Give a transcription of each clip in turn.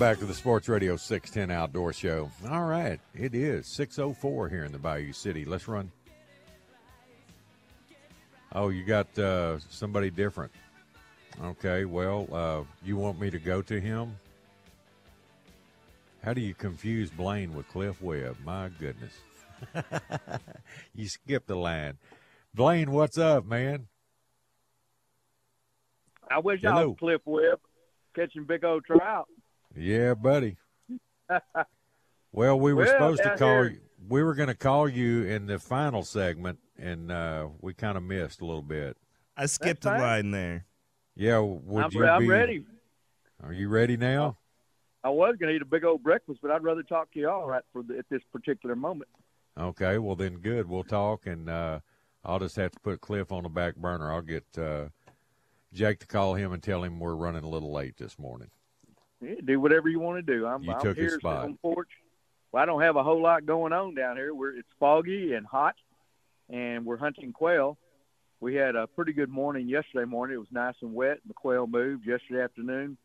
Back to the Sports Radio 610 Outdoor Show. All right, it is 604 here in the Bayou City. Let's run. Oh, you got uh, somebody different. Okay, well, uh, you want me to go to him? How do you confuse Blaine with Cliff Webb? My goodness. you skipped the line. Blaine, what's up, man? I wish I was Cliff Webb catching big old trout. Yeah, buddy. Well, we were Well, supposed to call here- you. We were going to call you in the final segment, and uh, we kind of missed a little bit. I skipped a fine. line there. Yeah, would I'm, you I'm be? ready. Are you ready now? I was going to eat a big old breakfast, but I'd rather talk to y'all right for the, at this particular moment. Okay, well then, good. We'll talk, and uh, I'll just have to put Cliff on the back burner. I'll get uh, Jake to call him and tell him we're running a little late this morning. Do whatever you want to do. I'm, You I'm took here sitting spot. on the porch. Well, I don't have a whole lot going on down here. We're it's foggy and hot, and we're hunting quail. We had a pretty good morning yesterday morning. It was nice and wet, and the quail moved. Yesterday afternoon,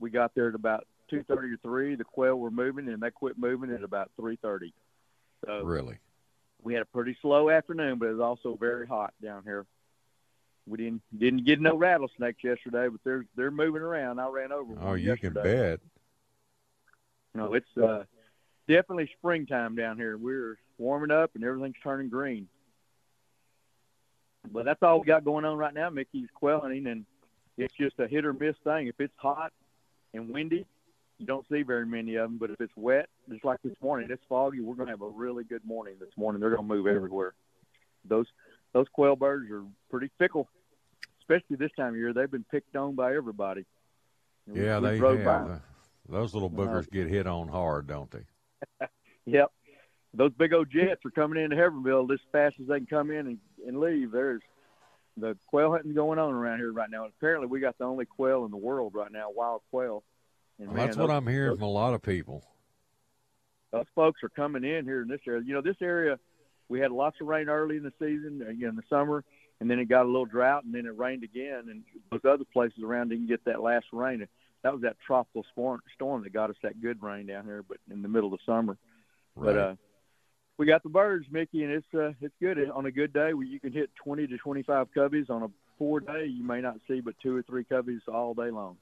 we got there at about two thirty or three. The quail were moving, and they quit moving at about three thirty. So Really? we had a pretty slow afternoon, but it was also very hot down here. We didn't didn't get no rattlesnakes yesterday, but they're they're moving around. I ran over. Oh, you can bet. No, it's uh, definitely springtime down here. We're warming up and everything's turning green. But that's all we got going on right now, Mickey's quail hunting, and it's just a hit or miss thing. If it's hot and windy, you don't see very many of them. But if it's wet, just like this morning, it's foggy. We're going to have a really good morning this morning. They're going to move everywhere. Those those quail birds are pretty fickle, especially this time of year. They've been picked on by everybody. We- Yeah, we they have. by. Uh, Those little boogers get hit on hard, don't they? Yep. Those big old jets are coming into Hebbronville as fast as they can come in and, and leave. There's the quail hunting going on around here right now. Apparently, we got the only quail in the world right now, wild quail. And Well, man, that's what those- I'm hearing those- from a lot of people. those folks are coming in here in this area. You know, this area, we had lots of rain early in the season, uh, you know, in the summer, and then it got a little drought, and then it rained again. And those other places around didn't get that last rain. That was that tropical storm, storm that got us that good rain down here, but in the middle of the summer. Right. But uh, we got the birds, Mickey, and it's uh, it's good. On a good day, where you can hit 20 to 25 coveys. On a poor day, you may not see but two or three coveys all day long.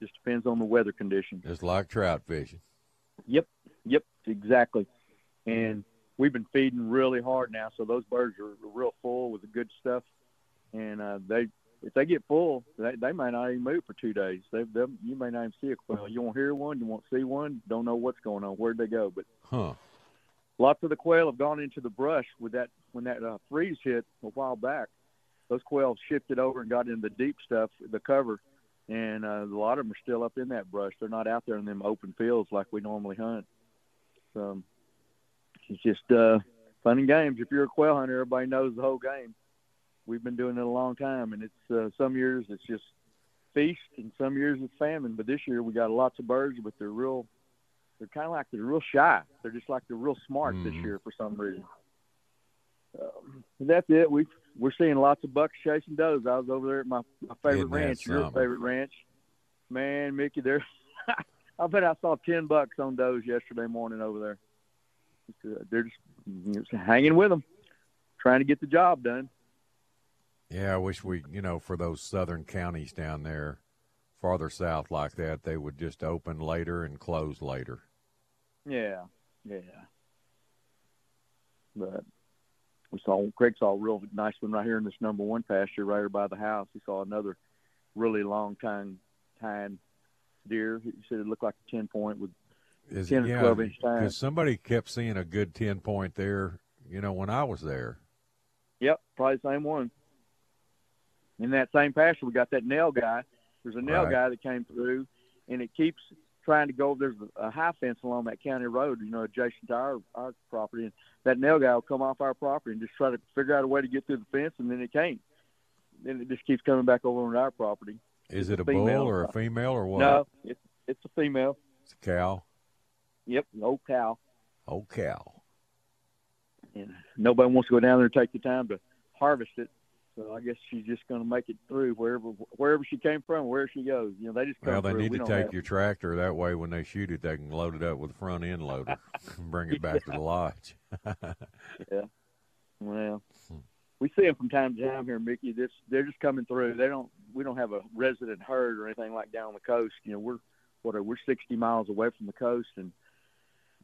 Just depends on the weather conditions. Just like trout fishing. Yep, yep, exactly. And we've been feeding really hard now, so those birds are real full with the good stuff. And uh, they, if they get full, they, they may not even move for two days. They, they, you may not even see a quail. You won't hear one, you won't see one, don't know what's going on, where'd they go. But Huh. lots of the quail have gone into the brush with that when that uh, freeze hit a while back. Those quail shifted over and got into the deep stuff, the cover, and uh, a lot of them are still up in that brush. They're not out there in them open fields like we normally hunt. So it's just uh, fun and games. If you're a quail hunter, everybody knows the whole game. We've been doing it a long time, and it's uh, some years it's just feast, and some years it's famine. But this year we got lots of birds, but they're real they're kind of like they're real shy. They're just like they're real smart this Mhm. year for some reason. Um, that's it. We we're seeing lots of bucks chasing does. I was over there at my my favorite Isn't ranch, your favorite ranch. Man, Mickey, there. I bet I saw ten bucks on does yesterday morning over there. Uh, They're just, just hanging with them, trying to get the job done. Yeah, I wish we, you know, for those southern counties down there, farther south like that, they would just open later and close later. Yeah, yeah. But we saw Craig saw a real nice one right here in this number one pasture right here by the house. He saw another really long time time deer. He said it looked like a ten point with Is 10 yeah, 12 inch tine. Because somebody kept seeing a good ten point there, you know, when I was there. Yep, probably the same one. In that same pasture, we got that nilgai. There's a nail Right. guy that came through, and it keeps trying to go. There's a high fence along that county road, you know, adjacent to our our property, and that nilgai will come off our property and just try to figure out a way to get through the fence, and then it can't. Then it just keeps coming back over on our property. Is it a a bull or a female or what? No, it's it's a female. It's a cow. Yep, an old cow, Oh, cow. and nobody wants to go down there and take the time to harvest it. So I guess she's just going to make it through wherever wherever she came from, where she goes. You know, they just Well, they through. need We to take your tractor. That way, when they shoot it, they can load it up with a front end loader and bring it back to the lodge. Yeah. Well, Hmm. we see them from time to time here, Mickey. This they're just coming through. They don't. We don't have a resident herd or anything like down the coast. You know, we're what are we're 60 miles away from the coast, and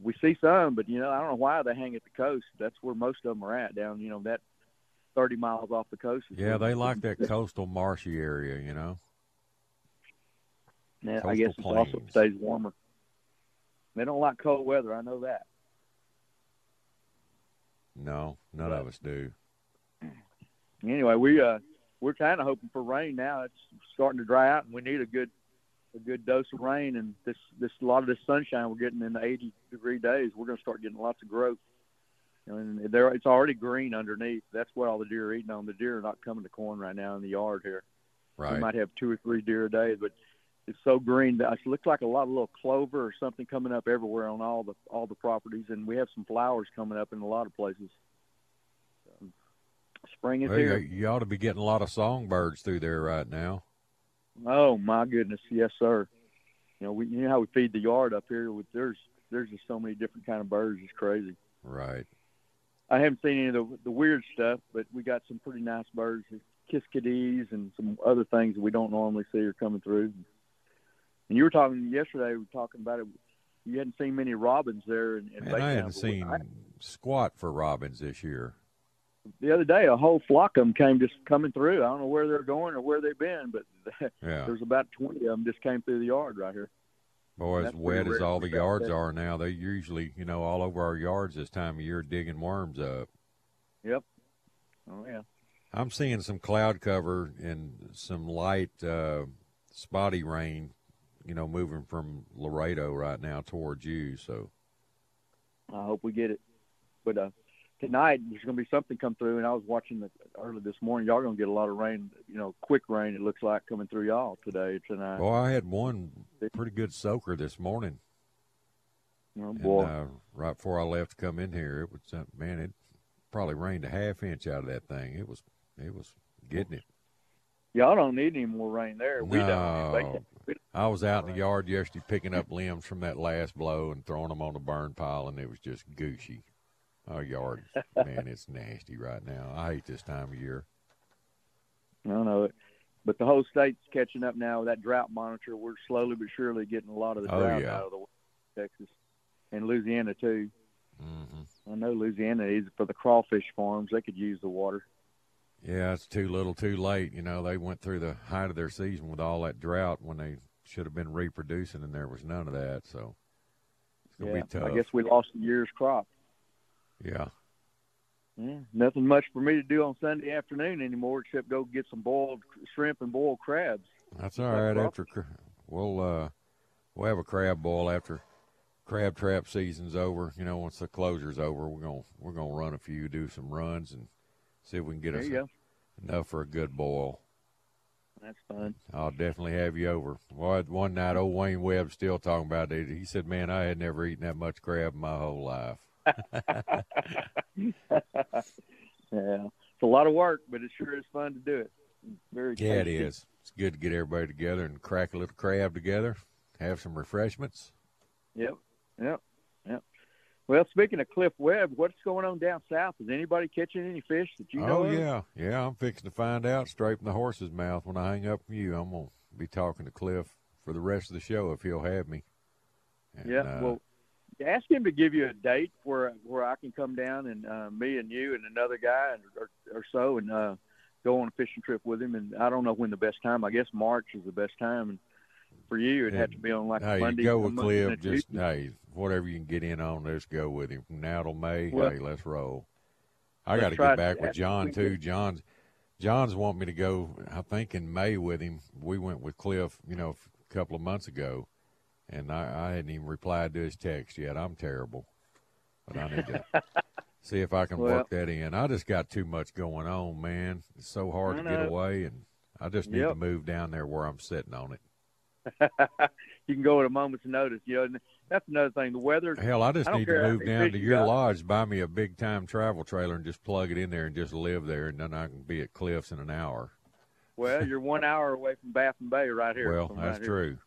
we see some, but you know, I don't know why they hang at the coast. That's where most of them are at down. You know, that 30 miles off the coast. Yeah, they like that coastal marshy area, you know. Yeah, I guess it also stays warmer. They don't like cold weather. I know that. No, none of us do. anyway, we uh we're kind of hoping for rain now. It's starting to dry out, and we need a good a good dose of rain. And this this a lot of this sunshine we're getting in the 80 degree days, we're going to start getting lots of growth. And there, it's already green underneath. That's what all the deer are eating on. The deer are not coming to corn right now in the yard here. We might have two or three deer a day, but it's so green that it looks like a lot of little clover or something coming up everywhere on all the all the properties, and we have some flowers coming up in a lot of places. Spring is Well, here. you, you ought to be getting a lot of songbirds through there right now. Oh my goodness, yes, sir. You know, we you know how we feed the yard up here. With there's there's just so many different kind of birds. It's crazy. Right. I haven't seen any of the the weird stuff, but we got some pretty nice birds, kiskadees and some other things that we don't normally see are coming through. And you were talking yesterday. We were talking about it. You hadn't seen many robins there in, in And I hadn't seen I- squat for robins this year. The other day. A whole flock of them came just coming through. I don't know where they're going or where they've been, but Yeah. there's about 20 of them just came through the yard right here. Boy, as wet as all the yards there. are now, they usually, you know, all over our yards this time of year digging worms up. Yep. Oh yeah. I'm seeing some cloud cover and some light, uh, spotty rain, you know, moving from Laredo right now towards you. So, I hope we get it. But uh, tonight there's going to be something come through, and I was watching it early this morning. Y'all going to get a lot of rain, you know, quick rain. It looks like coming through y'all today tonight. boy, I had one pretty good soaker this morning. oh And, boy, uh, right before I left to come in here, it was, uh, man, it probably rained a half inch out of that thing. It was, it was getting it. y'all don't need any more rain there. We don't. No. We- I was out in the yard yesterday picking up limbs from that last blow and throwing them on the burn pile, and it was just gushy. Our yard, man, it's nasty right now. I hate this time of year. I don't know it. But the whole state's catching up now with that drought monitor. We're slowly but surely getting a lot of the Oh, drought yeah. out of the way, Texas and Louisiana too. hmm I know Louisiana is for the crawfish farms. They could use the water. Yeah, it's too little, too late. You know, they went through the height of their season with all that drought when they should have been reproducing, and there was none of that. So it's gonna Yeah, be tough. I guess we lost a year's crop. Yeah. Yeah, nothing much for me to do on Sunday afternoon anymore except go get some boiled shrimp and boiled crabs. That's all right. Crawfish. After we'll uh, we'll have a crab boil after crab trap season's over. You know, once the closure's over, we're gonna we're gonna run a few, do some runs, and see if we can get There us go. enough for a good boil. That's fun. I'll definitely have you over. Well, one night, old Wayne Webb still talking about it. He said, "Man, I had never eaten that much crab in my whole life." Yeah, it's a lot of work, but it sure is fun to do it. Very Yeah, it tasty. is. It's good to get everybody together and crack a little crab together, have some refreshments. Yep, yep, yep. Well, speaking of Cliff Webb, what's going on down south? Is anybody catching any fish that you know oh of? yeah, yeah. I'm fixing to find out straight from the horse's mouth when I hang up from you. I'm gonna be talking to Cliff for the rest of the show if he'll have me. And, Yeah, uh, well, ask him to give you a date where where I can come down and uh, me and you and another guy and, or, or so and uh, go on a fishing trip with him. And I don't know when the best time. I guess March is the best time. And for you, it'd have to be on like hey, a Monday. go with Cliff. Just Tuesday. hey, whatever you can get in on, let's go with him from now till May. Well, hey, let's roll. I got to get back with John too. John's John's want me to go. I think in May with him. We went with Cliff, you know, a couple of months ago, and I, I hadn't even replied to his text yet. I'm terrible, but I need to see if I can Well- work that in. I just got too much going on, man. It's so hard to get away, and I just need Yep. to move down there where I'm sitting on it. you can go at a moment's notice. You know, that's another thing. The weather. Hell, I just I need to move down to your lodge, buy me a big time travel trailer, and just plug it in there and just live there, and then I can be at Cliffs in an hour. Well, you're one hour away from Baffin Bay, right here. well, that's right here. true.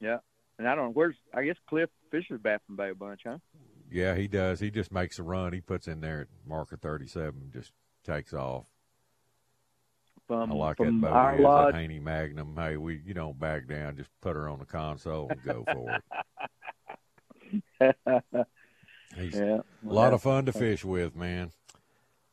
Yeah, and I don't know where's. I guess Cliff Fisher's Baffin Bay a bunch, huh? Yeah, he does. He just makes a run. He puts in there at marker 37, just takes off. From I like that boat. our lodge. a Haynie Magnum. Hey, we you don't back down. Just put her on the console and go for it. He's yeah, a lot of fun to fish with, man.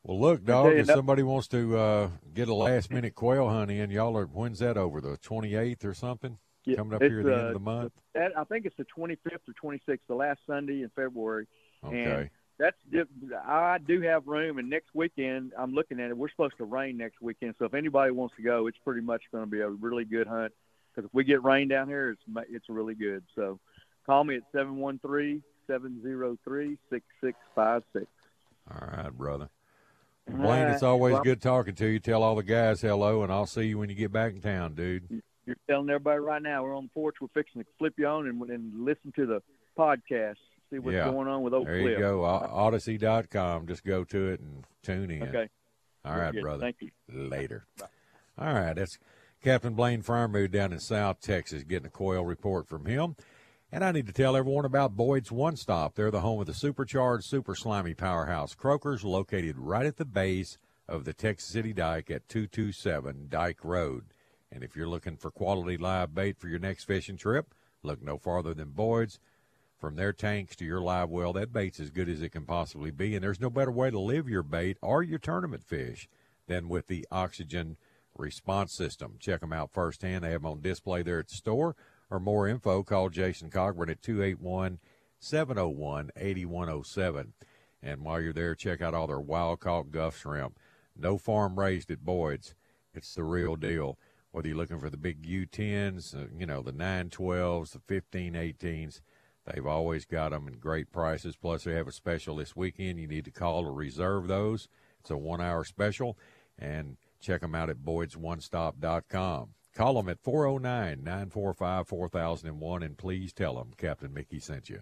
Well, look, dog. If somebody wants to uh, get a last minute quail hunt in, y'all are when's that over? The 28th or something? Yeah, Coming up here at the end uh, of the month. That, I think it's the 25th or 26th, the last Sunday in February. Okay. That's di- I do have room, and next weekend I'm looking at it. We're supposed to rain next weekend, so if anybody wants to go, it's pretty much going to be a really good hunt. Because if we get rain down here, it's it's really good. So call me at seven one three seven zero three six six five six. All right, brother. Blaine, it's always Well- good talking to you. Tell all the guys hello, and I'll see you when you get back in town, dude. You're telling everybody right now we're on the porch. We're fixing to flip you on and, and listen to the podcast. See what's Yeah. going on with Oak There Cliff. you go. Audacy.com. Just go to it and tune in. Okay. All Very right, good. brother. Thank you. Later. All right. That's Captain Blaine Friermood down in South Texas getting a coil report from him. And I need to tell everyone about Boyd's One Stop. They're the home of the supercharged, super slimy powerhouse Croakers, located right at the base of the Texas City Dike at 227 Dike Road. And if you're looking for quality live bait for your next fishing trip, look no farther than Boyd's. From their tanks to your live well, that bait's as good as it can possibly be. And there's no better way to live your bait or your tournament fish than with the oxygen response system. Check them out firsthand. They have them on display there at the store. Or more info, call Jason Cogburn at 281 701 8107. And while you're there, check out all their wild caught Gulf shrimp. No farm raised at Boyd's. It's the real deal. Whether you're looking for the big U10s, uh, you know, the 912s, the 1518s, they've always got them in great prices. Plus, they have a special this weekend. You need to call to reserve those. It's a one hour special. And check them out at boydsonestop.com. Call them at 409 945 4001 and please tell them Captain Mickey sent you.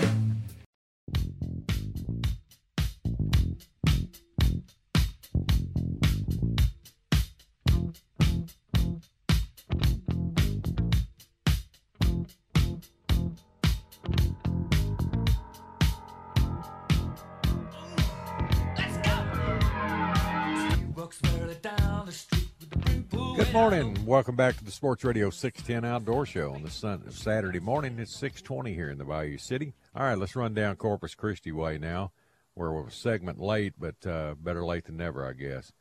Welcome back to the Sports Radio 610 Outdoor Show on the sun, Saturday morning. It's 620 here in the Bayou City. All right, let's run down Corpus Christi way now. We're a segment late, but uh, better late than never, I guess.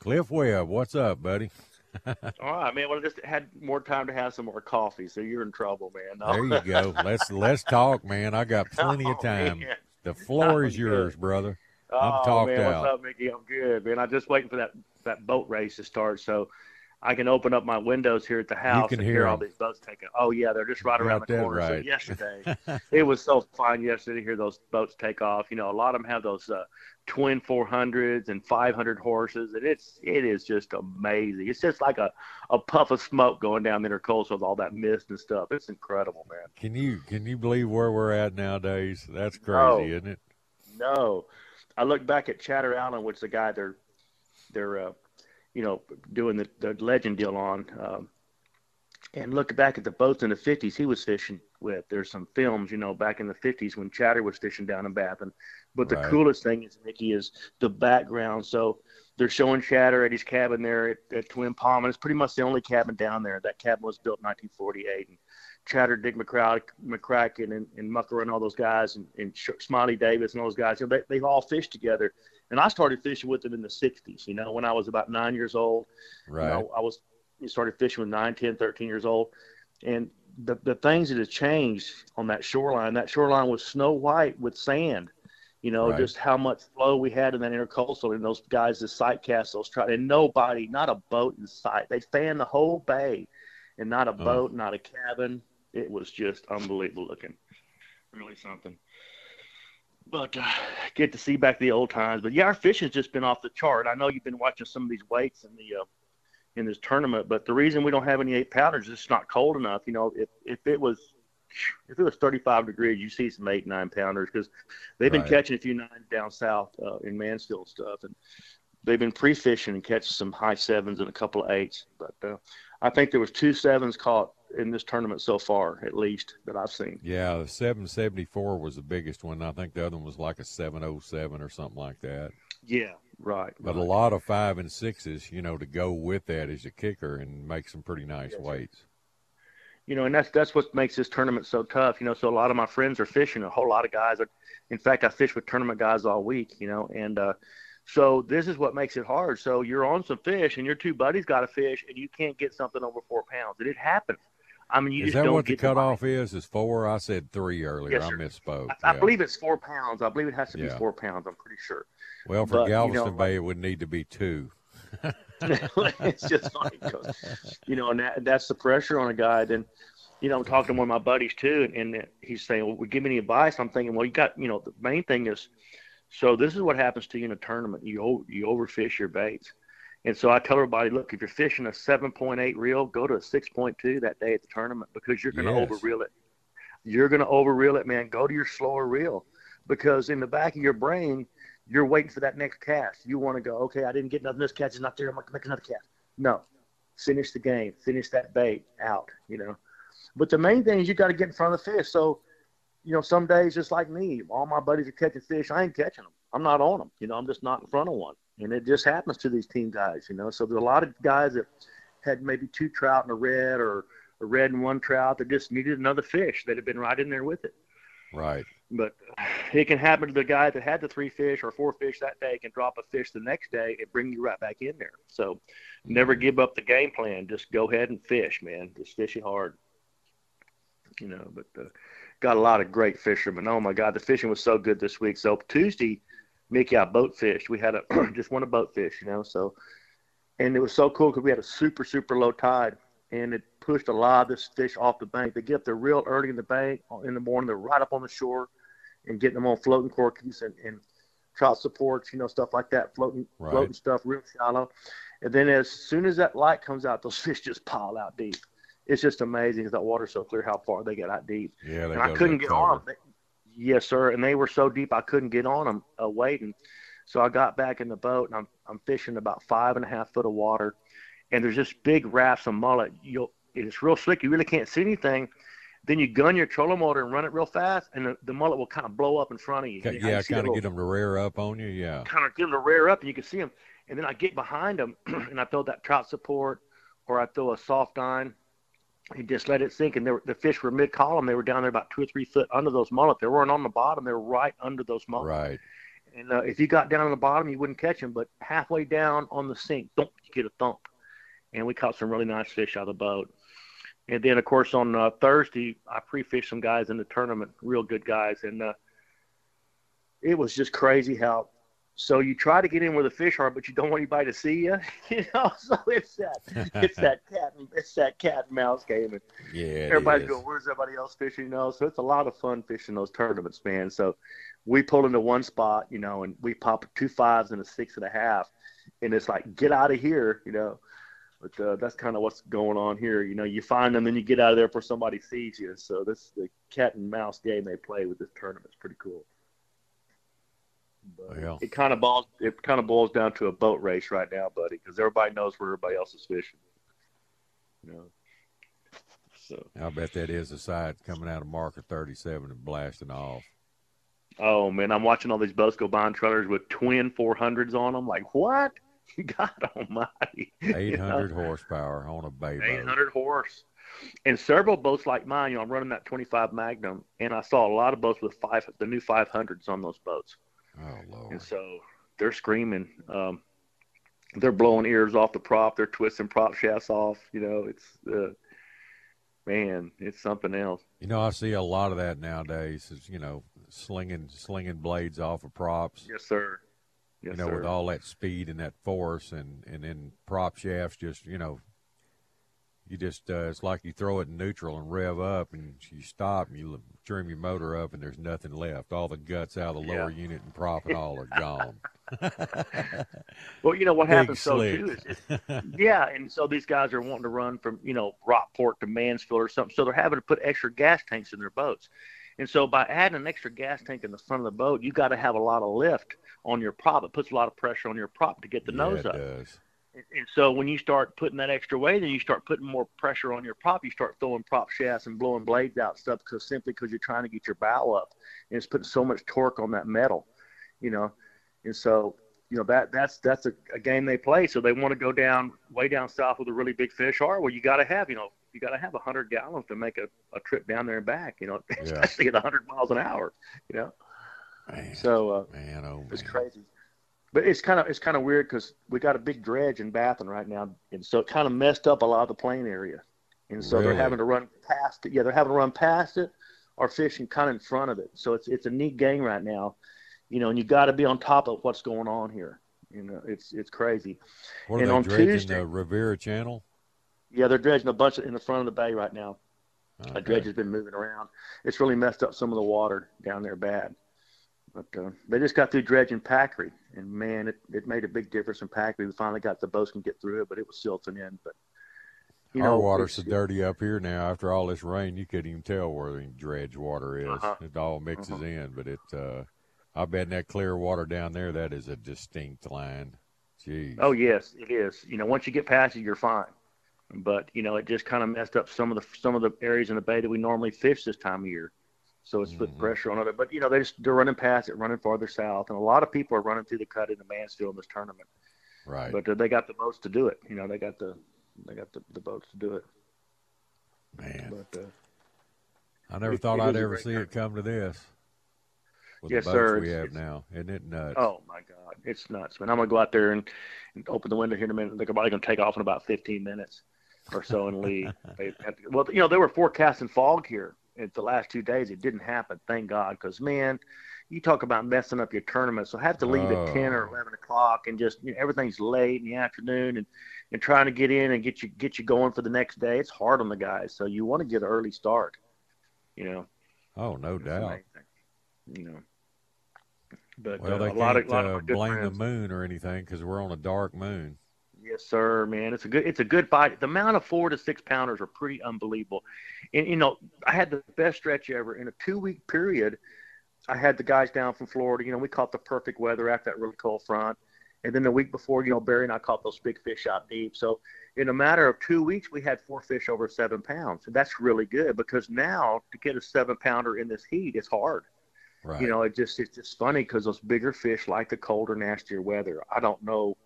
Cliff Webb, what's up, buddy? All right, man. Well, I just had more time to have some more coffee, so you're in trouble, man. No. There you go. Let's let's talk, man. I got plenty of Oh, time. man. The floor is yours, brother. Oh, I'm talked man, out. what's up, Mickey? I'm good, man. I'm just waiting for that that boat race to start, so I can open up my windows here at the house and hear hear all these boats taking. Oh yeah, they're just right around the corner. So yesterday, it was so fun yesterday to hear those boats take off. You know, a lot of them have those uh, twin 400s and 500 horses, and it's it is just amazing. It's just like a, a puff of smoke going down the intercoastal with all that mist and stuff. It's incredible, man. Can you can you believe where we're at nowadays? That's crazy, No. isn't it? No, I look back at Chatter Allen, which the guy they're they're uh, you know doing the, the legend deal on, um, and look back at the boats in the '50s he was fishing with. There's some films, you know, back in the '50s when Chatter was fishing down in Baffin. But the Right. coolest thing is Mickey is the background. So they're showing Chatter at his cabin there at, at Twin Palm, and it's pretty much the only cabin down there. That cabin was built in 1948. And Chatter, Dick McCraw, McCracken, and, and Mucker and all those guys, and, and Smiley Davis and all those guys, you know, they, they've all fished together. And I started fishing with them in the 60s, you know, when I was about nine years old. Right. You know, I was you started fishing with 9, 10, 13 years old. And the, the things that have changed on that shoreline, that shoreline was snow white with sand. You know, Right. just how much flow we had in that intercoastal and those guys that sight cast those trout and nobody, not a boat in sight. They fanned the whole bay and not a Oh. boat, not a cabin. It was just unbelievable looking. Really something. But uh, get to see back the old times. But yeah, our fishing's just been off the chart. I know you've been watching some of these weights in the uh, in this tournament, but the reason we don't have any eight pounders is it's not cold enough. You know, if if it was if it was 35 degrees, you see some eight nine pounders because they've been Right. catching a few nine down south uh, in Mansfield stuff, and they've been pre fishing and catching some high sevens and a couple of eights. But uh, I think there was two sevens caught in this tournament so far, at least that I've seen. Yeah, the 774 was the biggest one. I think the other one was like a 707 or something like that. Yeah, right. But a lot of five and sixes, you know, to go with that as a kicker and make some pretty nice Yes, weights. you know, and that's that's what makes this tournament so tough. You know, so a lot of my friends are fishing. A whole lot of guys are. In fact, I fish with tournament guys all week. You know, and uh, so this is what makes it hard. So you're on some fish, and your two buddies got a fish, and you can't get something over four pounds. And it happens. I mean, you Is just that what the cutoff bite. is? Is four? I said three earlier. Yes, I misspoke. I, I believe it's four pounds. I believe it has to be Yeah. four pounds. I'm pretty sure. Well, for but, you Galveston know, Bay, it would need to be two. it's just funny 'cause, you know, and that, that's the pressure on a guy. Then, you know, I'm talking to one of my buddies too, and, and he's saying, "Well, give me any advice?" I'm thinking, "Well, you got, you know, the main thing is, so this is what happens to you in a tournament. You you overfish your baits." And so I tell everybody, look, if you're fishing a 7.8 reel, go to a 6.2 that day at the tournament because you're going to Yes. overreel it. You're going to overreel it, man. Go to your slower reel because in the back of your brain, you're waiting for that next cast. You want to go, okay, I didn't get nothing. This catch is not there. I'm going to make another cast. No, finish the game. Finish that bait out, you know. But the main thing is you got to get in front of the fish. So, you know, some days just like me, all my buddies are catching fish. I ain't catching them. I'm not on them. You know, I'm just not in front of one. And it just happens to these team guys. You know, so there's a lot of guys that had maybe two trout and a red, or a red and one trout that just needed another fish that had been right in there with it. Right. But it can happen to the guy that had the three fish or four fish that day can drop a fish the next day and bring you right back in there. So never give up the game plan. Just go ahead and fish, man. Just fish it hard. You know, but uh, got a lot of great fishermen. Oh my God, the fishing was so good this week. So Tuesday, Mickey, I boat fished. We had a just one a boat fish, you know. So, and it was so cool because we had a super super low tide, and it pushed a lot of this fish off the bank. They get up there real early in the bank uh, in the morning. They're right up on the shore, and getting them on floating corkies and, and trout supports, you know, stuff like that, floating Right. floating stuff, real shallow. And then as soon as that light comes out, those fish just pile out deep. It's just amazing because that water's so clear how far they get out deep. Yeah, they and I couldn't get on cover. them. Yes, sir. And they were so deep I couldn't get on them uh, waiting. So I got back in the boat and I'm I'm fishing about five and a half foot of water, and there's this big rafts of mullet. You'll it's real slick. You really can't see anything. Then you gun your trolling motor and run it real fast, and the, the mullet will kind of blow up in front of you. Yeah, you kind of get them to rear up on you. Yeah. kind of get them to rear up and you can see them. And then I get behind them and I throw that trout support or I throw a soft line and just let it sink. And were, the fish were mid column. They were down there about two or three foot under those mullet. They weren't on the bottom. They were right under those mullet. Right. And uh, if you got down on the bottom, you wouldn't catch them. But halfway down on the sink, thump, you get a thump. And we caught some really nice fish out of the boat. And then, of course, on uh, Thursday, I pre-fished some guys in the tournament, real good guys, and uh, it was just crazy how. So you try to get in where the fish are, but you don't want anybody to see you, you know. So it's that, it's that cat, and, it's that cat and mouse game, and Yeah. everybody's going, "Where's everybody else fishing?" You know. So it's a lot of fun fishing those tournaments, man. So we pull into one spot, you know, and we pop two fives and a six and a half, and it's like, get out of here, you know. But uh, that's kind of what's going on here. You know, you find them, and then you get out of there before somebody sees you. So this the cat and mouse game they play with this tournament. It's pretty cool. But Well. it kind of boils it kind of boils down to a boat race right now, buddy, because everybody knows where everybody else is fishing. You know. So I bet that is the side coming out of marker 37 and blasting off. Oh man, I'm watching all these boats go by in trailers with twin 400s on them. Like what? God Almighty! You know? 800 horsepower on a bay boat. 800 horse, and several boats like mine. You know, I'm running that 25 Magnum, and I saw a lot of boats with five, the new 500s on those boats, Oh Lord. and so they're screaming. Um, they're blowing ears off the prop. They're twisting prop shafts off. You know, it's uh, man, it's something else. You know, I see a lot of that nowadays. Is you know, slinging slinging blades off of props. Yes, sir. Yes, you know, sir. with all that speed and that force, and and then prop shafts just you know, you just uh, it's like you throw it in neutral and rev up, and you stop and you trim your motor up, and there's nothing left. All the guts out of the lower Yeah. unit and prop and all are gone. Well, you know what Big happens so too is, yeah, and so these guys are wanting to run from you know Rockport to Mansfield or something, so they're having to put extra gas tanks in their boats, and so by adding an extra gas tank in the front of the boat, you got to have a lot of lift on your prop. It puts a lot of pressure on your prop to get the yeah, nose it up. does. And, so when you start putting that extra weight, then you start putting more pressure on your prop. You start throwing prop shafts and blowing blades out and stuff because simply because you're trying to get your bow up, and it's putting so much torque on that metal, you know. And so you know that that's that's a, a game they play. So they want to go down way down south with a really big fish. Or well, you got to have you know you got to have a hundred gallons to make a, a trip down there and back. You know, especially at a hundred miles an hour. You know. Man, So uh, man, oh it's man. crazy. But it's kind of it's kind of weird because we got a big dredge in Baffin right now, and so it kind of messed up a lot of the plain area, and so Really? they're having to run past it. Yeah, they're having to run past it or fishing kind of in front of it. So it's it's a neat game right now, you know. And you got to be on top of what's going on here. You know, it's it's crazy. What are and they on dredging Tuesday- the Rivera Channel? Yeah, they're dredging a bunch in the front of the bay right now. A dredge has been moving around. It's really messed up some of the water down there bad. But uh, they just got through dredging Packery, and man, it, it made a big difference in Packery. We finally got the boats can get through it, but it was silting in. But you Our know, water's so dirty up here now. After all this rain, you couldn't even tell where the dredge water is. Uh-huh. It all mixes Uh-huh. in, but it. Uh, I bet that clear water down there, that is a distinct line. Jeez. Oh yes, it is. You know, once you get past it, you're fine. But you know, it just kind of messed up some of the some of the areas in the bay that we normally fish this time of year. So it's put Mhm. pressure on it. But you know, they just they're running past it, running farther south, and a lot of people are running through the cut into Mansfield in this tournament. Right. But uh, they got the boats to do it. You know, they got the they got the, the boats to do it. Man, But uh, I never it- thought it I'd ever see it come to this. With Yes, sir. we It's- have it's- now. Isn't it nuts? oh my God, it's nuts, man! I'm gonna go out there and, and open the window here in a minute. They're probably gonna take off in about 15 minutes or so and leave. they have to, well, you know, they were forecasting fog here at the last two days. It didn't happen, thank God, because man, you talk about messing up your tournament. So have to leave at 10 or Oh. 11 o'clock, and just you know, everything's late in the afternoon, and and trying to get in and get you get you going for the next day. It's hard on the guys, so you want to get an early start. You know, Oh, no That's doubt. You know, but Well, uh, they a can't lot of, lot of uh, blame friends, the moon or anything because we're on a dark moon. Yes, sir, man. It's a good it's a good fight. The amount of four to six pounders are pretty unbelievable. And you know, I had the best stretch ever in a two week period. I had the guys down from Florida. You know, we caught the perfect weather after that really cold front. And then the week before, you know, Barry and I caught those big fish out deep. So in a matter of two weeks, we had four fish over seven pounds. And that's really good because now to get a seven pounder in this heat, it's hard. Right. You know, it just it's just funny because those bigger fish like the colder, nastier weather. I don't know,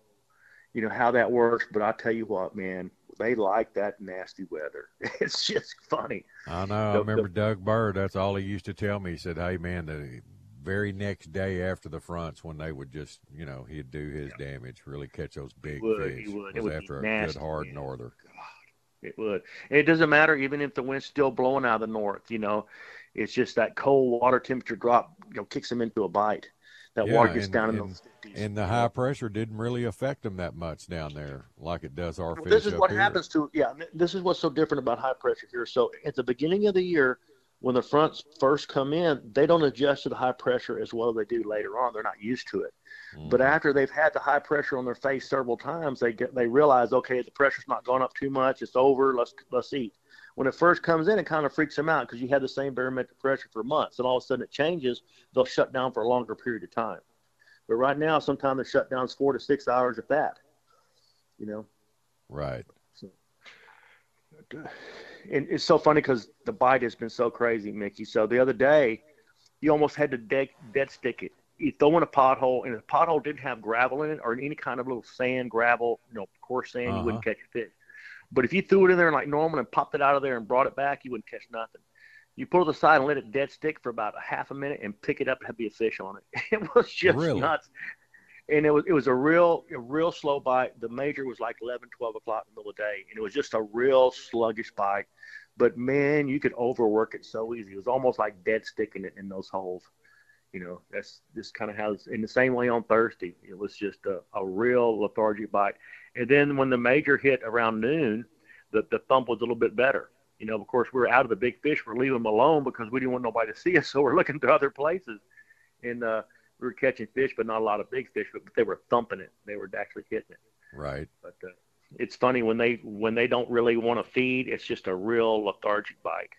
you know, how that works, but I tell you what, man, they like that nasty weather. It's just funny. I know. I the- remember Doug Bird. That's all he used to tell me. He said, "Hey, man, the very next day after the fronts, when they would just, you know, he'd do his damage, really catch those big would, fish. would. It Was after a nasty, good hard man. norther. It would. It doesn't matter even if the wind's still blowing out of the north. You know, it's just that cold water temperature drop. You know, kicks them into a bite. That Yeah, water gets and- down in and- those 50s. And the high pressure didn't really affect them that much down there, like it does our Well, fish this is what here. happens to yeah. This is what's so different about high pressure here. So at the beginning of the year, when the fronts first come in, they don't adjust to the high pressure as well as they do later on. They're not used to it. But Mhm. after they've had the high pressure on their face several times, they get they realize okay, the pressure's not going up too much. It's over. Let's let's eat. When it first comes in, it kind of freaks them out because you had the same barometric pressure for months, and all of a sudden it changes. They'll shut down for a longer period of time. But right now, sometimes the shutdown's four to six hours at that. You know. right. So, and it's so funny because the bite has been so crazy, Mickey. So the other day, you almost had to dead, dead stick it. You throw in a pothole, and if the pothole didn't have gravel in it or any kind of little sand, gravel, you know, coarse sand, you wouldn't uh-huh. catch a fish. But if you threw it in there like normal and popped it out of there and brought it back, you wouldn't catch nothing. You pull it aside and let it dead stick for about a half a minute and pick it up and have be a fish on it. It was just Really? nuts. And it was it was a real a real slow bite. The major was like 11, 12 o'clock in the middle of the day, and it was just a real sluggish bite. But man, you could overwork it so easy. It was almost like dead sticking it in those holes. You know, that's just kind of how. it's- In the same way on Thursday, it was just a, a real lethargic bite. And then when the major hit around noon, the the thump was a little bit better. You know, of course, we were out of the big fish. We're leaving them alone because we didn't want nobody to see us, so we're looking to other places. And uh, we were catching fish, but not a lot of big fish. But they were thumping it. They were actually hitting it. Right. But uh, it's funny when they when they don't really want to feed. It's just a real lethargic bite.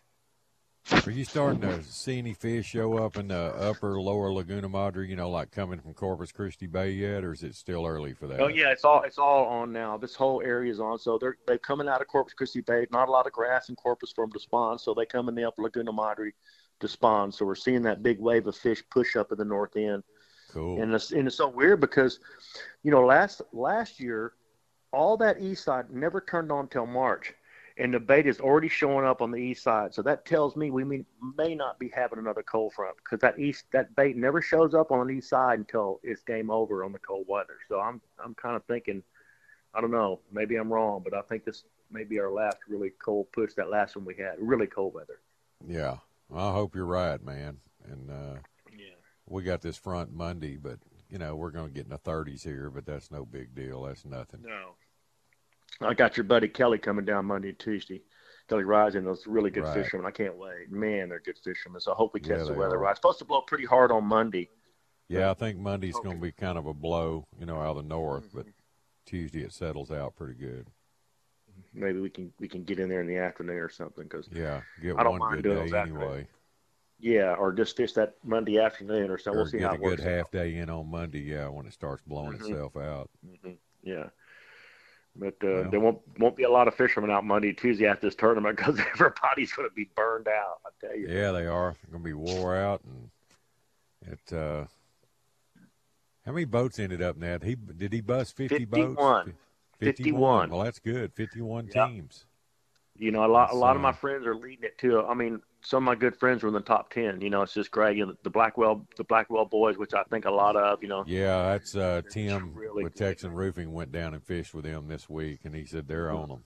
Are you starting to see any fish show up in the upper, lower Laguna Madre? You know, like coming from Corpus Christi Bay yet, or is it still early for that? Oh yeah, it's all it's all on now. This whole area is on. So they're they're coming out of Corpus Christi Bay. Not a lot of grass in Corpus for them to spawn. So they come in the upper Laguna Madre to spawn. So we're seeing that big wave of fish push up at the north end. Cool. And it's and it's so weird because, you know, last last year, all that east side never turned on till March, and the bait is already showing up on the east side. So that tells me we may, may not be having another cold front because that east that bait never shows up on the east side until it's game over on the cold weather. So I'm I'm kind of thinking, I don't know, maybe I'm wrong, but I think this may be our last really cold push. That last one we had, really cold weather. Yeah. Well, I hope you're right, man. And uh, Yeah. we got this front Monday, but you know we're going to get in the 30s here, but that's no big deal. That's nothing. No. I got your buddy Kelly coming down Monday and Tuesday. Kelly Rising, those really good Right. fishermen. I can't wait. Man, they're good fishermen. So I hope we Yeah, catch the weather are. right. It's supposed to blow pretty hard on Monday. Yeah, I think Monday's Okay. going to be kind of a blow, you know, out of the north, but Mm-hmm. Tuesday it settles out pretty good. Maybe we can we can get in there in the afternoon or something. Cause Yeah, get I don't one mind good doing day anyway, yeah, or just fish that Monday afternoon or something. or We'll see get how a it good works. half day in on Monday. Yeah, when it starts blowing Mhm. itself out. hmm Yeah. But uh, there won't won't be a lot of fishermen out Monday, Tuesday after this tournament because everybody's going to be burned out. I tell you. Yeah, they are. They're gonna be wore out, and it. Uh, how many boats ended up that? He did he bust fifty boats? 51. 51. Well, that's good. Fifty-one Yeah. teams. You know, a lot a That's, lot of my uh, friends are leading it too. I mean, some of my good friends were in the top ten. You know, it's just Greg and the Blackwell the Blackwell boys, which I think a lot of. You know, Yeah, that's uh, Tim really with good. Texan Roofing went down and fished with them this week, and he said they're on them.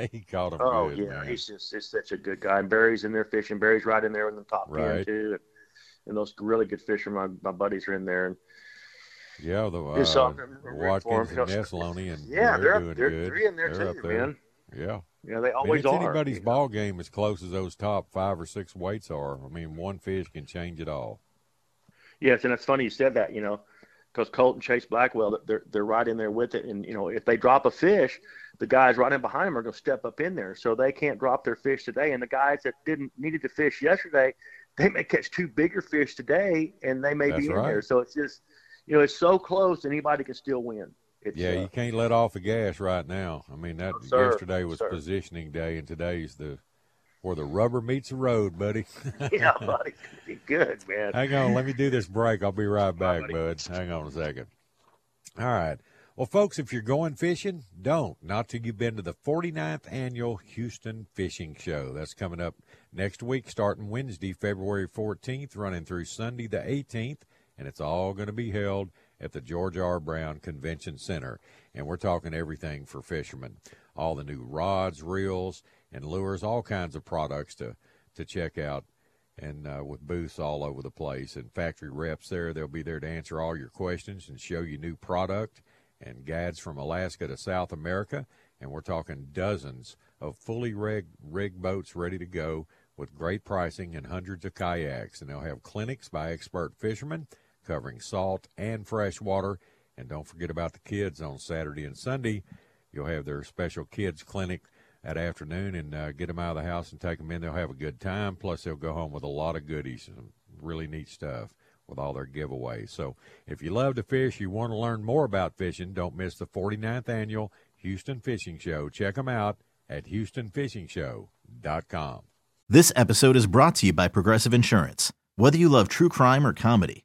he caught them oh good, yeah, man. he's just he's such a good guy. And Barry's in there fishing. Barry's right in there in the top ten too. And, and those really good fishermen, my, my buddies are in there. And Yeah, the uh, Yeah, so I'm- I'm rooting for Watkins and Neslony, and yeah, they're, they're doing they're, good. they're in there They're too, man. Yeah, Yeah, they I mean, it's are. anybody's you know. ball game as close as those top five or six weights are. I mean, one fish can change it all. Yes, and it's funny you said that, you know, because Colt and Chase Blackwell, they're they're right in there with it, and you know, if they drop a fish, the guys right in behind them are going to step up in there, so they can't drop their fish today. And the guys that didn't needed to fish yesterday, they may catch two bigger fish today, and they may That's be in right. there. So it's just, you know, it's so close, anybody can still win. It's, Yeah, uh, you can't let off the gas right now. I mean, that sir. yesterday was Sir. positioning day, and today's the where the rubber meets the road, buddy. yeah, buddy, gonna be good, man. Hang on, let me do this break. I'll be right back, buddy. bud. Hang on a second. All right. Well, folks, if you're going fishing, don't. Not till you've been to the 49th annual Houston Fishing Show. That's coming up next week, starting Wednesday, February 14th, running through Sunday the 18th, and it's all going to be held at the George R. Brown Convention Center. And we're talking everything for fishermen. All the new rods, reels, and lures, all kinds of products to, to check out and uh, with booths all over the place and factory reps there. They'll be there to answer all your questions and show you new product and guides from Alaska to South America. And we're talking dozens of fully rigged, rigged boats ready to go with great pricing and hundreds of kayaks. And they'll have clinics by expert fishermen covering salt and fresh water. And don't forget about the kids on Saturday and Sunday. You'll have their special kids clinic that afternoon and uh, get them out of the house and take them in. They'll have a good time. Plus, they'll go home with a lot of goodies, some really neat stuff with all their giveaways. So, if you love to fish, you want to learn more about fishing, don't miss the 49th annual Houston Fishing Show. Check them out at HoustonFishingShow.com. This episode is brought to you by Progressive Insurance. Whether you love true crime or comedy,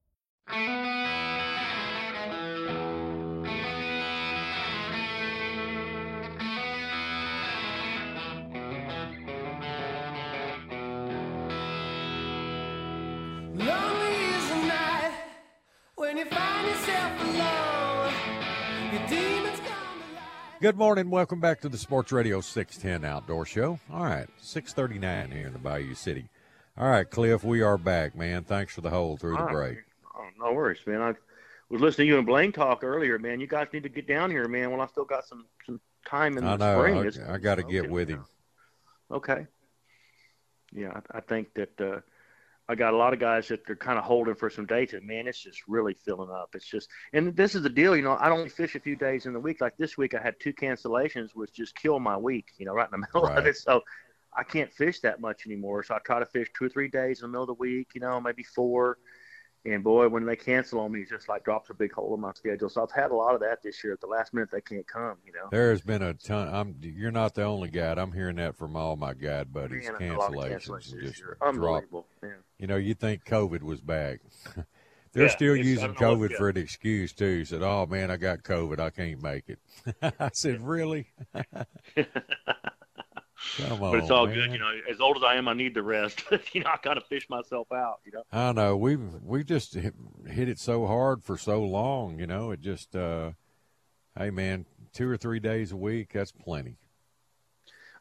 Good morning. Welcome back to the Sports Radio 610 Outdoor Show. All right, 639 here in the Bayou City. All right, Cliff, we are back, man. Thanks for the hold through the All right. break. Oh, no worries, man. I was listening to you and Blaine talk earlier, man. You guys need to get down here, man. Well, I still got some some time in I the know. spring. I- I gotta get okay. with him. Okay. Yeah, I, I think that uh, I got a lot of guys that they're kind of holding for some dates, and man, it's just really filling up. It's just, and this is the deal, you know. I only fish a few days in the week. Like this week, I had two cancellations, which just killed my week, you know, right in the middle Right. of it. So I can't fish that much anymore. So I try to fish two or three days in the middle of the week, you know, maybe four. And boy, when they cancel on me, it just like drops a big hole in my schedule. So I've had a lot of that this year. At the last minute, they can't come, you know. There has been a ton. I'm. You're not the only guy. I'm hearing that from all my guide buddies. Man, I've had a lot of cancellations cancellations just year. drop. Unbelievable. Yeah. You know, you think COVID was back. They're Yeah, still using don't know what- COVID for an excuse too. Said, "Oh man, I got COVID. I can't make it." I said, "Really?" Come on, but it's all man. good, you know. As old as I am, I need the rest. you know, I got to fish myself out, you know. I know we've we just hit, hit it so hard for so long. You know, it just. uh Hey man, two or three days a week. That's plenty.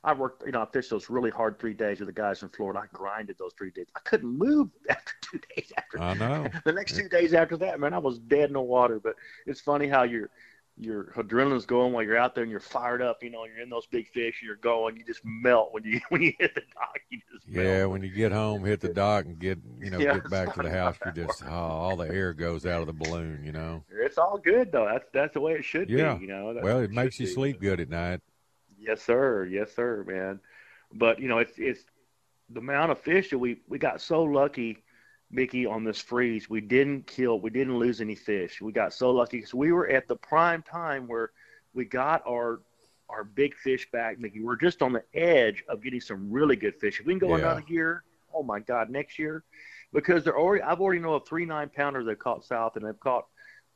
I worked, you know, I fished those really hard three days with the guys in Florida. I grinded those three days. I couldn't move after two days after. I know. the next two days after that, man, I was dead in the water. But it's funny how your your adrenaline's going while you're out there and you're fired up. You know, you're in those big fish and you're going. You just melt when you when you hit the dock. You just Yeah, when you get home, hit the dock and get you know Yeah, get back to the house, you just oh, all the air goes out of the balloon. You know. It's all good though. That's that's the way it should Yeah. be. You know. That's well, it makes you be. sleep good at night. Yes, sir. Yes, sir, man. But you know, it's it's the amount of fish that we we got so lucky, Mickey, on this freeze. We didn't kill. We didn't lose any fish. We got so lucky because we were at the prime time where we got our our big fish back, Mickey. We're just on the edge of getting some really good fish. If we can go Yeah. another year, oh my God, next year, because they're already. I've already know of three nine pounders they've caught south, and they've caught.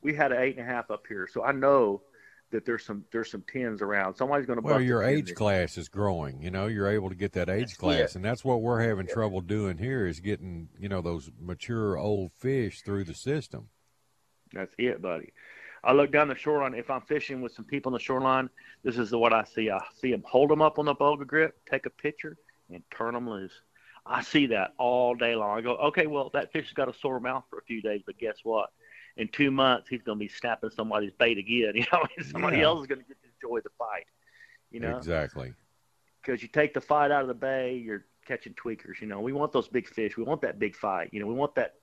We had an eight and a half up here, so I know that there's some there's some tens around. Somebody's going to. Well, your age class is growing. You know, you're able to get that age class, and that's what we're having trouble doing here is getting you know those mature old fish through the system. That's it, buddy. I look down the shoreline. If I'm fishing with some people on the shoreline, this is what I see. I see them hold them up on the boga grip, take a picture, and turn them loose. I see that all day long. I go, okay, well, that fish has got a sore mouth for a few days, but guess what? In two months, he's going to be snapping somebody's bait again. You know, somebody Yeah. else is going to get to enjoy the fight. You know, Exactly. because you take the fight out of the bay, you're catching tweakers. You know, we want those big fish. We want that big fight. You know, we want that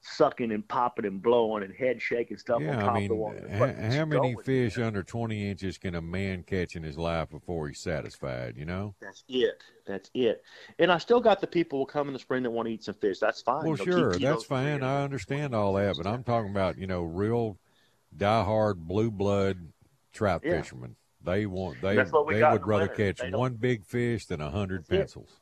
sucking and popping and blowing and head shaking stuff on Yeah, top I of the mean, water. how many fish under 20 inches can a man catch in his life before he's satisfied? You know. That's it. That's it. And I still got the people who come in the spring that want to eat some fish. That's fine. Well, You know, sure, that's fine. I understand all that, but I'm talking about you know real diehard blue blood trout Yeah. fishermen. They want they That's what we they would rather catch one big fish than a hundred That's it. pencils.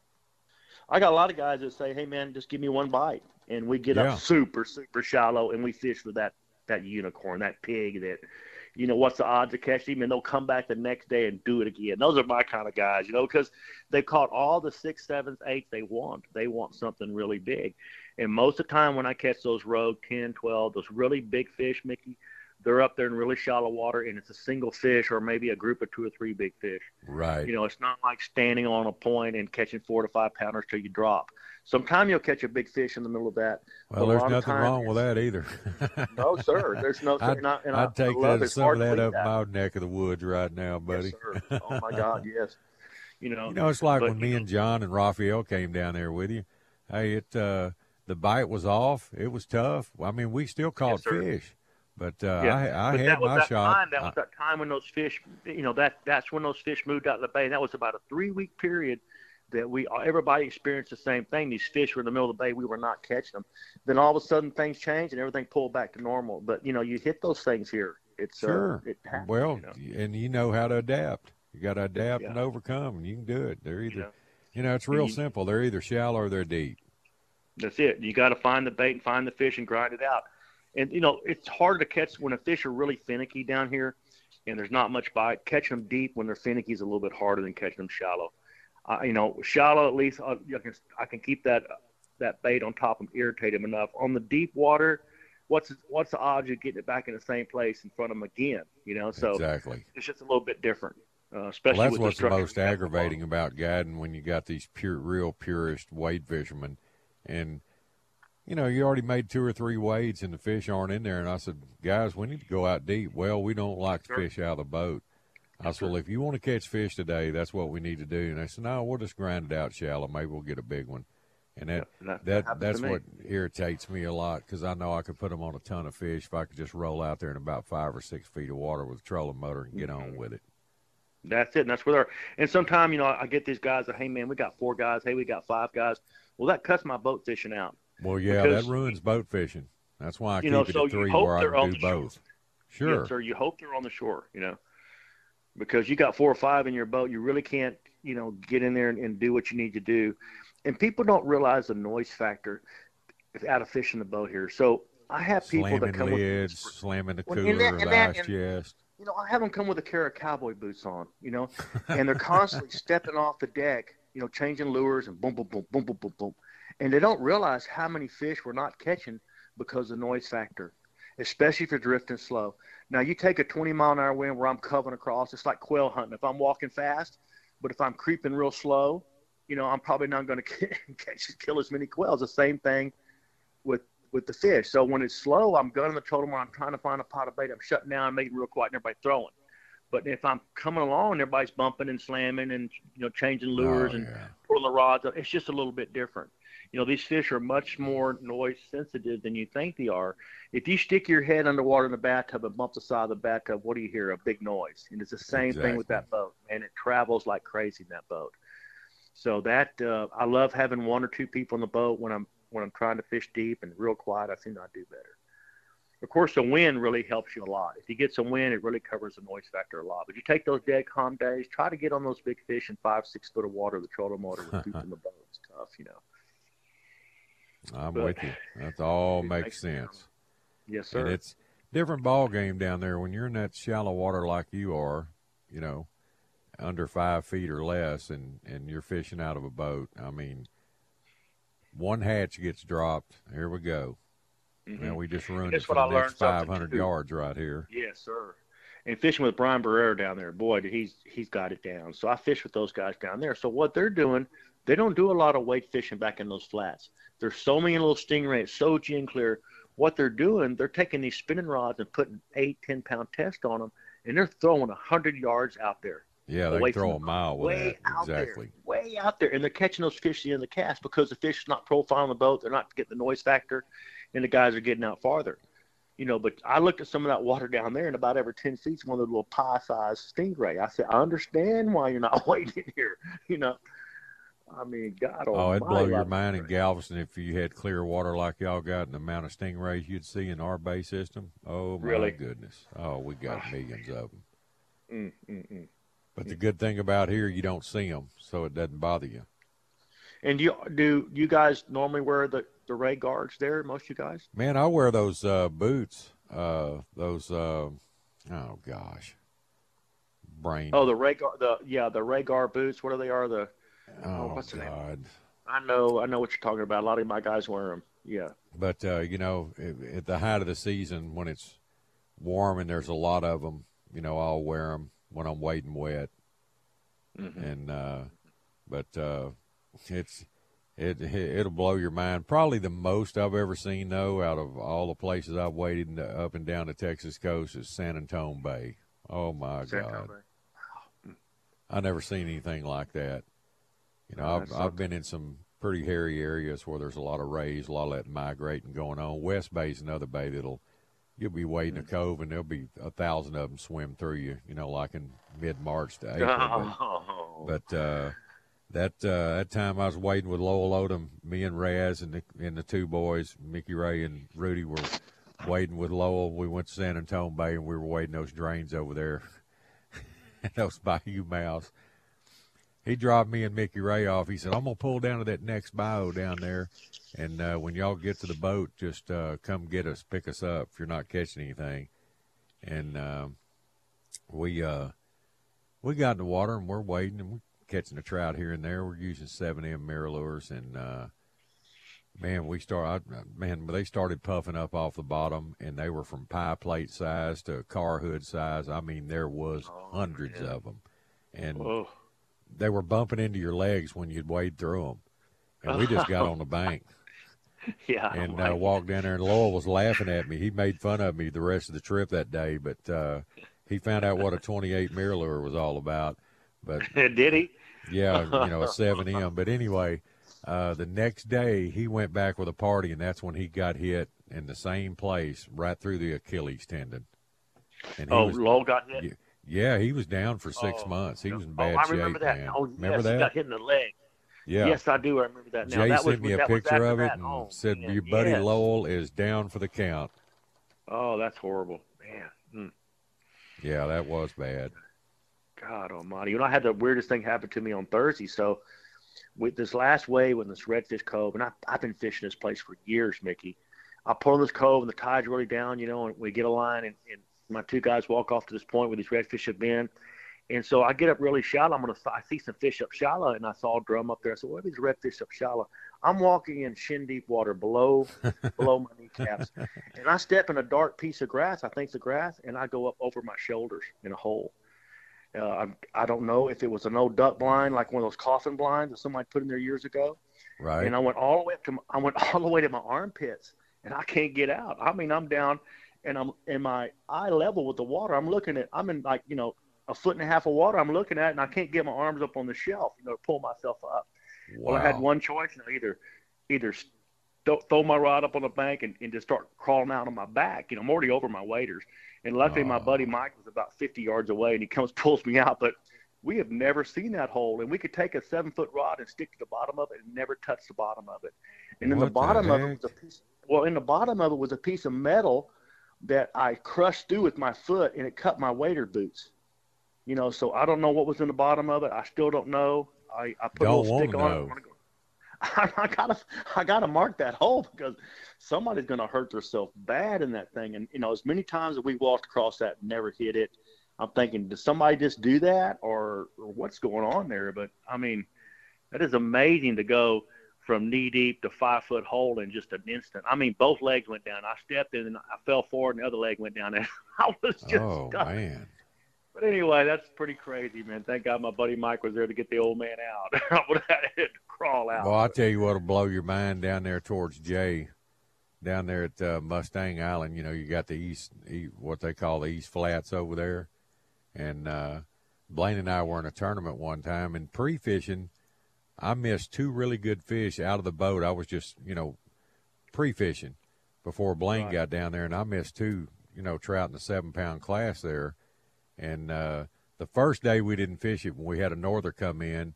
I got a lot of guys that say, "Hey, man, just give me one bite," and we get Yeah. up super, super shallow, and we fish for that that unicorn, that pig. That, you know, what's the odds of catching him? And they'll come back the next day and do it again. Those are my kind of guys, you know, because they caught all the six, sevens, eights they want. They want something really big, and most of the time when I catch those rogue 10, 12, those really big fish, Mickey. They're up there in really shallow water, and it's a single fish or maybe a group of two or three big fish. Right. You know, it's not like standing on a point and catching four to five pounders till you drop. Sometime you'll catch a big fish in the middle of that. well, there's nothing wrong with that either. No, sir. There's no. I'd, and I, and I- I'd take I that some of that up my neck of the woods right now, buddy. Yes. Oh my God, yes. You know. You know, it's like but, when me and John and Raphael came down there with you. Hey, it uh, the bite was off. It was tough. I mean, we still caught sir. fish, but uh, Yeah. I, I but had that was my that shot. Time, that was that time when those fish, you know, that that's when those fish moved out of the bay. And that was about a three week period that we everybody experienced the same thing. These fish were in the middle of the bay. We were not catching them. Then all of a sudden things changed and everything pulled back to normal. But you know, you hit those things here. It's Sure. Uh, it happens, well, you know. and you know how to adapt. You got to adapt Yeah. and overcome, and you can do it. They're either, know. you know, it's real you- simple. They're either shallow or they're deep. That's it. You got to find the bait and find the fish and grind it out. And you know, it's hard to catch when the fish are really finicky down here, and there's not much bite. Catching them deep when they're finicky is a little bit harder than catching them shallow. Uh, you know, shallow at least uh, I can I can keep that that bait on top and irritate them enough. On the deep water, what's what's the odds of getting it back in the same place in front of them again? You know, so Exactly. it's just a little bit different. Uh, especially Well, that's with what's the the most aggravating about guiding when you got these pure, real purist wade fishermen, and you know you already made two or three wades and the fish aren't in there. And I said, guys, we need to go out deep. Well, we don't like to Sure. fish out of the boat. I said, well, if you want to catch fish today, that's what we need to do. And they said, no, we'll just grind it out shallow. Maybe we'll get a big one. And that Yep, that- that that's what irritates me a lot because I know I could put them on a ton of fish if I could just roll out there in about five or six feet of water with a trolling motor and get Mm-hmm. on with it. That's it. And that's where they're. And sometimes, you know, I get these guys that, hey, man, we got four guys. Hey, we got five guys. Well, that cuts my boat fishing out. Well, yeah, Because- that ruins boat fishing. That's why I keep know, it so at three where I can do the shore. both. Sure. Yes, sir. You hope they're on the shore, you know, because you got four or five in your boat. You really can't, you know, get in there and, and do what you need to do. And people don't realize the noise factor out of fishing the boat here. So I have people slamming that come lids, with slamming the Well, cooler, and that- and that- and- chest. you know, I have them come with a pair of cowboy boots on, you know, and they're constantly stepping off the deck, you know, changing lures and boom, boom, boom, boom, boom, boom, boom. And they don't realize how many fish we're not catching because of the noise factor, especially if you're drifting slow. Now, you take a 20 mile an hour wind where I'm covering across, it's like quail hunting. If I'm walking fast, but if I'm creeping real slow, you know, I'm probably not going to catch kill as many quails. The same thing with with the fish. So when it's slow, I'm gunning the totem where I'm trying to find a pot of bait. I'm shutting down, making it real quiet, and everybody throwing. But if I'm coming along, everybody's bumping and slamming and you know changing lures Oh, and yeah. pulling the rods. up. It's just a little bit different. You know, these fish are much more noise sensitive than you think they are. If you stick your head underwater in the bathtub and bump the side of the bathtub, what do you hear? A big noise. And it's the same thing with that boat, and it travels like crazy in that boat. So that uh, I love having one or two people in the boat when I'm when I'm trying to fish deep and real quiet. I seem I do better. Of course, the wind really helps you a lot. If you get some wind, it really covers the noise factor a lot. But you take those dead calm days, try to get on those big fish in five, six foot of water, the trolling motor with deep in the boat. It's tough, you know. I'm But- with you. That all makes makes sense. Yes, And sir. it's different ball game down there when you're in that shallow water like you are. You know, under five feet or less, and and you're fishing out of a boat. I mean, one hatch gets dropped. Here we go. Mm-hmm. And we just ruined it for the next 500 too. yards right here. Yes, sir. And fishing with Brian Barrera down there, boy, he's he's got it down. So I fish with those guys down there. So what they're doing, they don't do a lot of weight fishing back in those flats. There's so many little stingrays, so gin clear. What they're doing, they're taking these spinning rods and putting eight, ten pound test on them, and they're throwing a hundred yards out there. Yeah, they throw a mile way that. out Exactly. there, way out there, and they're catching those fish in the the cast because the fish is not profiling the boat. They're not getting the noise factor, and the guys are getting out farther. You know, but I looked at some of that water down there, and about every ten feet, one of those little pie-sized stingray. I said, I understand why you're not waiting here. You know, I mean, God, Oh, it'd blow your mind in Galveston if you had clear water like y'all got and the amount of stingrays you'd see in our bay system. Oh, my Really? goodness. Oh, we got millions of them. Mm, mm, mm. But the good thing about here, you don't see them, so it doesn't bother you. And you do you guys normally wear the the ray guards there? Most of you guys? Man, I wear those uh, boots. Uh, those, uh, oh, gosh. Brain. Oh, the ray guard, the yeah, the ray guard boots. What are they? Are the oh, what's the name? God. I know, I know what you're talking about. A lot of my guys wear them. Yeah. But uh, you know, at, the height of the season, when it's warm and there's a lot of them, you know, I'll wear them when I'm wading wet. Mm-hmm. And uh, but uh, it's it it'll blow your mind. Probably the most I've ever seen though, out of all the places I've waded the, up and down the Texas coast, is San Antonio Bay. Oh my San God! Antonio I never seen anything like that. You know, I've I've been in some pretty hairy areas where there's a lot of rays, a lot of that migrating going on. West Bay's another bay that'll you'll be wading a cove and there'll be a thousand of them swim through you. You know, like in mid March to April. but- Oh. But uh, that uh, that time I was wading with Lowell Odom, me and Raz and the, and the two boys, Mickey Ray and Rudy, were wading with Lowell. We went to San Antonio Bay and we were wading those drains over there, those bayou mouths. He dropped me and Mickey Ray off. He said, "I'm gonna pull down to that next bayou down there, and uh, when y'all get to the boat, just uh, come get us, pick us up if you're not catching anything." And um, we uh, we got in the water and we're wading and we're catching a trout here and there. We're using seven M MirrOlures and uh, man, we start I, man they started puffing up off the bottom and they were from pie plate size to car hood size. I mean, there was hundreds of them, and Oh. They were bumping into your legs when you'd wade through them. And we just got on the bank Yeah. and right. uh, walked down there, and Lowell was laughing at me. He made fun of me the rest of the trip that day, but uh, he found out what a 28 MirrOlure was all about. But Did he? yeah, you know, a 7M. But anyway, Uh, the next day, he went back with a party, and that's when he got hit in the same place, right through the Achilles tendon. And Oh, was, Lowell got hit? Yeah, he was down for six Oh, months. He was in Oh, bad I shape, remember that. man. Oh, remember yes, that? he got hit in the leg. Yeah. Yes, I do. I remember that. Now Jay that was sent me a picture of it and Oh, said man, your buddy yes. Lowell is down for the count. Oh, that's horrible, man. Mm. Yeah, that was bad. God Almighty! You know, I had the weirdest thing happen to me on Thursday. So, with this last wave in this Redfish Cove, and I, I've been fishing this place for years, Mickey. I pull in this cove, and the tide's really down, you know, and we get a line, and, and my two guys walk off to this point where these redfish have been. And so I get up really shallow. I'm gonna. I see some fish up shallow, and I saw a drum up there. I said, "What are these redfish up shallow?" I'm walking in shin deep water, below below my kneecaps, and I step in a dark piece of grass. I think it's a grass, and I go up over my shoulders in a hole. Uh, I, I don't know if it was an old duck blind, like one of those coffin blinds that somebody put in there years ago. Right. And I went all the way up to my, I went all the way to my armpits, and I can't get out. I mean, I'm down, and I'm in my eye level with the water. I'm looking at. I'm in like you know a foot and a half of water. I'm looking at, and I can't get my arms up on the shelf, you know, to pull myself up. Well, I had one choice: you know, either either th- throw my rod up on the bank and, and just start crawling out on my back. You know, I'm already over my waders. And luckily, my buddy Mike was about 50 yards away, and he comes pulls me out. But we have never seen that hole, and we could take a seven foot rod and stick to the bottom of it and never touch the bottom of it. And in What the the bottom of it was a piece. Well, in the bottom of it was a piece of metal that I crushed through with my foot, and it cut my wader boots. You know, so I don't know what was in the bottom of it. I still don't know. I, I put a Don't little stick on know. it. Go- I gotta, I gotta mark that hole because somebody's gonna hurt themselves bad in that thing. And you know, as many times as we walked across that, and never hit it. I'm thinking, did somebody just do that, or, or what's going on there? But I mean, that is amazing to go from knee deep to five foot hole in just an instant. I mean, both legs went down. I stepped in and I fell forward, and the other leg went down. And I was just oh stuck. man. But anyway, that's pretty crazy, man. Thank God my buddy Mike was there to get the old man out. I would have had to crawl out. Well, I'll tell you what'll blow your mind down there towards Jay, down there at uh, Mustang Island. You know, you got the east, what they call the East Flats over there, and uh, Blaine and I were in a tournament one time, and pre-fishing, I missed two really good fish out of the boat. I was just, you know, pre-fishing before Blaine Right. got down there, and I missed two, you know, trout in the seven-pound class there, and uh, the first day we didn't fish it when we had a norther come in,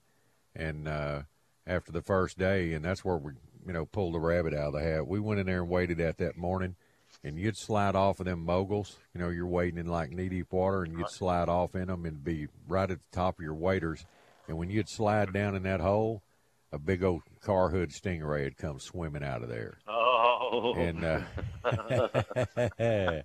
and uh, after the first day, and that's where we, you know, pulled the rabbit out of the hat. We went in there and waited at that morning, and you'd slide off of them moguls. You know, you're wading in like knee deep water, and you'd slide off in them and be right at the top of your waders. And when you'd slide down in that hole, a big old car hood stingray had come swimming out of there. Oh. And uh,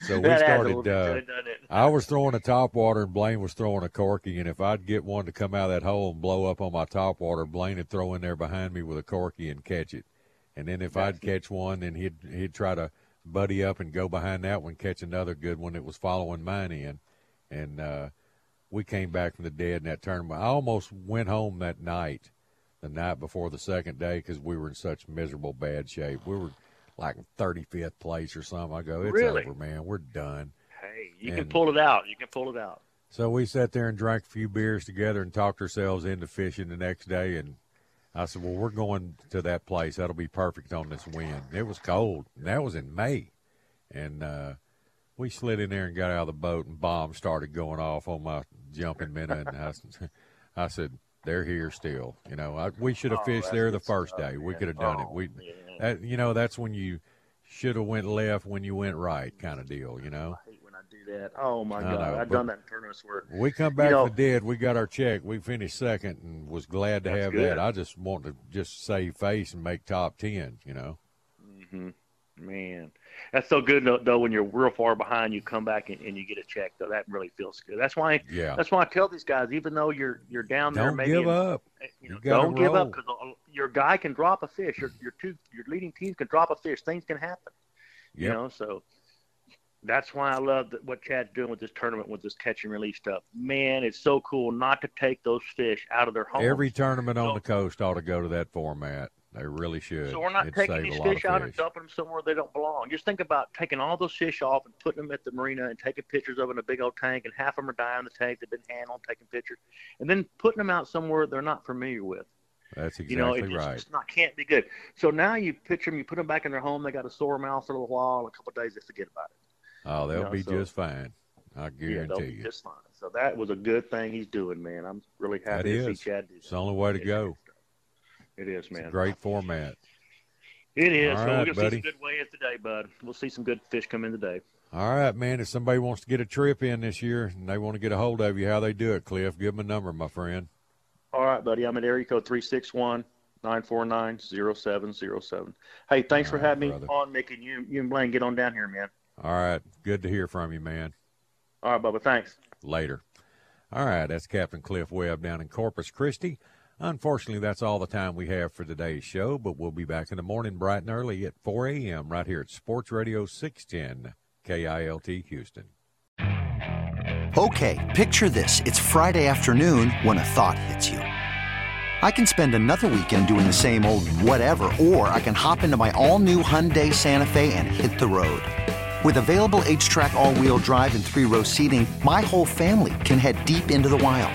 so we started. little bit to Uh, it. I was throwing a top water, and Blaine was throwing a corky. And if I'd get one to come out of that hole and blow up on my top water, Blaine would throw in there behind me with a corky and catch it. And then if I'd catch one, then he'd he'd try to buddy up and go behind that one, catch another good one that was following mine in. And uh, we came back from the dead in that tournament. I almost went home that night, the night before the second day, because we were in such miserable bad shape. We were like 35th place or something. I go, it's Really? over, man. We're done. Hey, you can pull it out. You can pull it out. So we sat there and drank a few beers together and talked ourselves into fishing the next day. And I said, "Well, we're going to that place. That'll be perfect on this wind." It was cold. And that was in May, and uh, we slid in there and got out of the boat, and bombs started going off on my jumping minnow. And I, I said, "They're here still." You know, I, we should have Oh, fished there the first day. We could have done it. Oh, We, that, you know, that's when you should have went left when you went right, kind of deal. You know. I hate when I do that. Oh my God, know, I've done that in tournaments where We come you back know, from the dead. We got our check. We finished second and was glad to have good. that. I just want to just save face and make top ten. You know. hmm Man, that's so good though, though. When you're real far behind, you come back and, and you get a check. Though that really feels good. That's why. Yeah. That's why I tell these guys, even though you're you're down there, Don't maybe give in- up. Eh, you know, You don't give up because your guy can drop a fish. Your your two your leading teams can drop a fish. Things can happen. You know, so that's why I love that, what Chad's doing with this tournament with this catch and release stuff. Man, it's so cool not to take those fish out of their homes. Every tournament on the coast ought to go to that format. They really should. So we're not It'd taking these fish out and dumping them somewhere they don't belong. Just think about taking all those fish off and putting them at the marina and taking pictures of them in a big old tank, and half of them are dying in the tank. They've been handled, taking pictures, and then putting them out somewhere they're not familiar with. That's exactly you know, it just, right. It's not can't be good. So now you picture them, you put them back in their home. They got a sore mouth for a little while. A couple of days, they forget about it. Oh, they'll you know, be so- just fine. I Yeah, they'll guarantee be you. just fine. So that was a good thing he's doing, man. I'm really That happy to is. see Chad do that. It's the only way to go. It is, man. great format. It is. All so right, we're gonna see buddy. some good waves today, bud. We'll see some good fish come in today. All right, man. If somebody wants to get a trip in this year and they want to get a hold of you, how they do it, Cliff? Give them a number, my friend. All right, buddy. I'm at area code three six one nine four nine zero seven zero seven. Hey, thanks for having brother. me on, making you you and Blaine get on down here, man. All right. Good to hear from you, man. All right, Bubba. Thanks. Later. All right. That's Captain Cliff Webb down in Corpus Christi. Unfortunately, that's all the time we have for today's show, but we'll be back in the morning bright and early at 4 a.m. right here at Sports Radio 610 KILT Houston. Okay, picture this. It's Friday afternoon when a thought hits you. I can spend another weekend doing the same old whatever, or I can hop into my all new Hyundai Santa Fe and hit the road. With available HTRAC, all wheel drive, and three row seating, my whole family can head deep into the wild.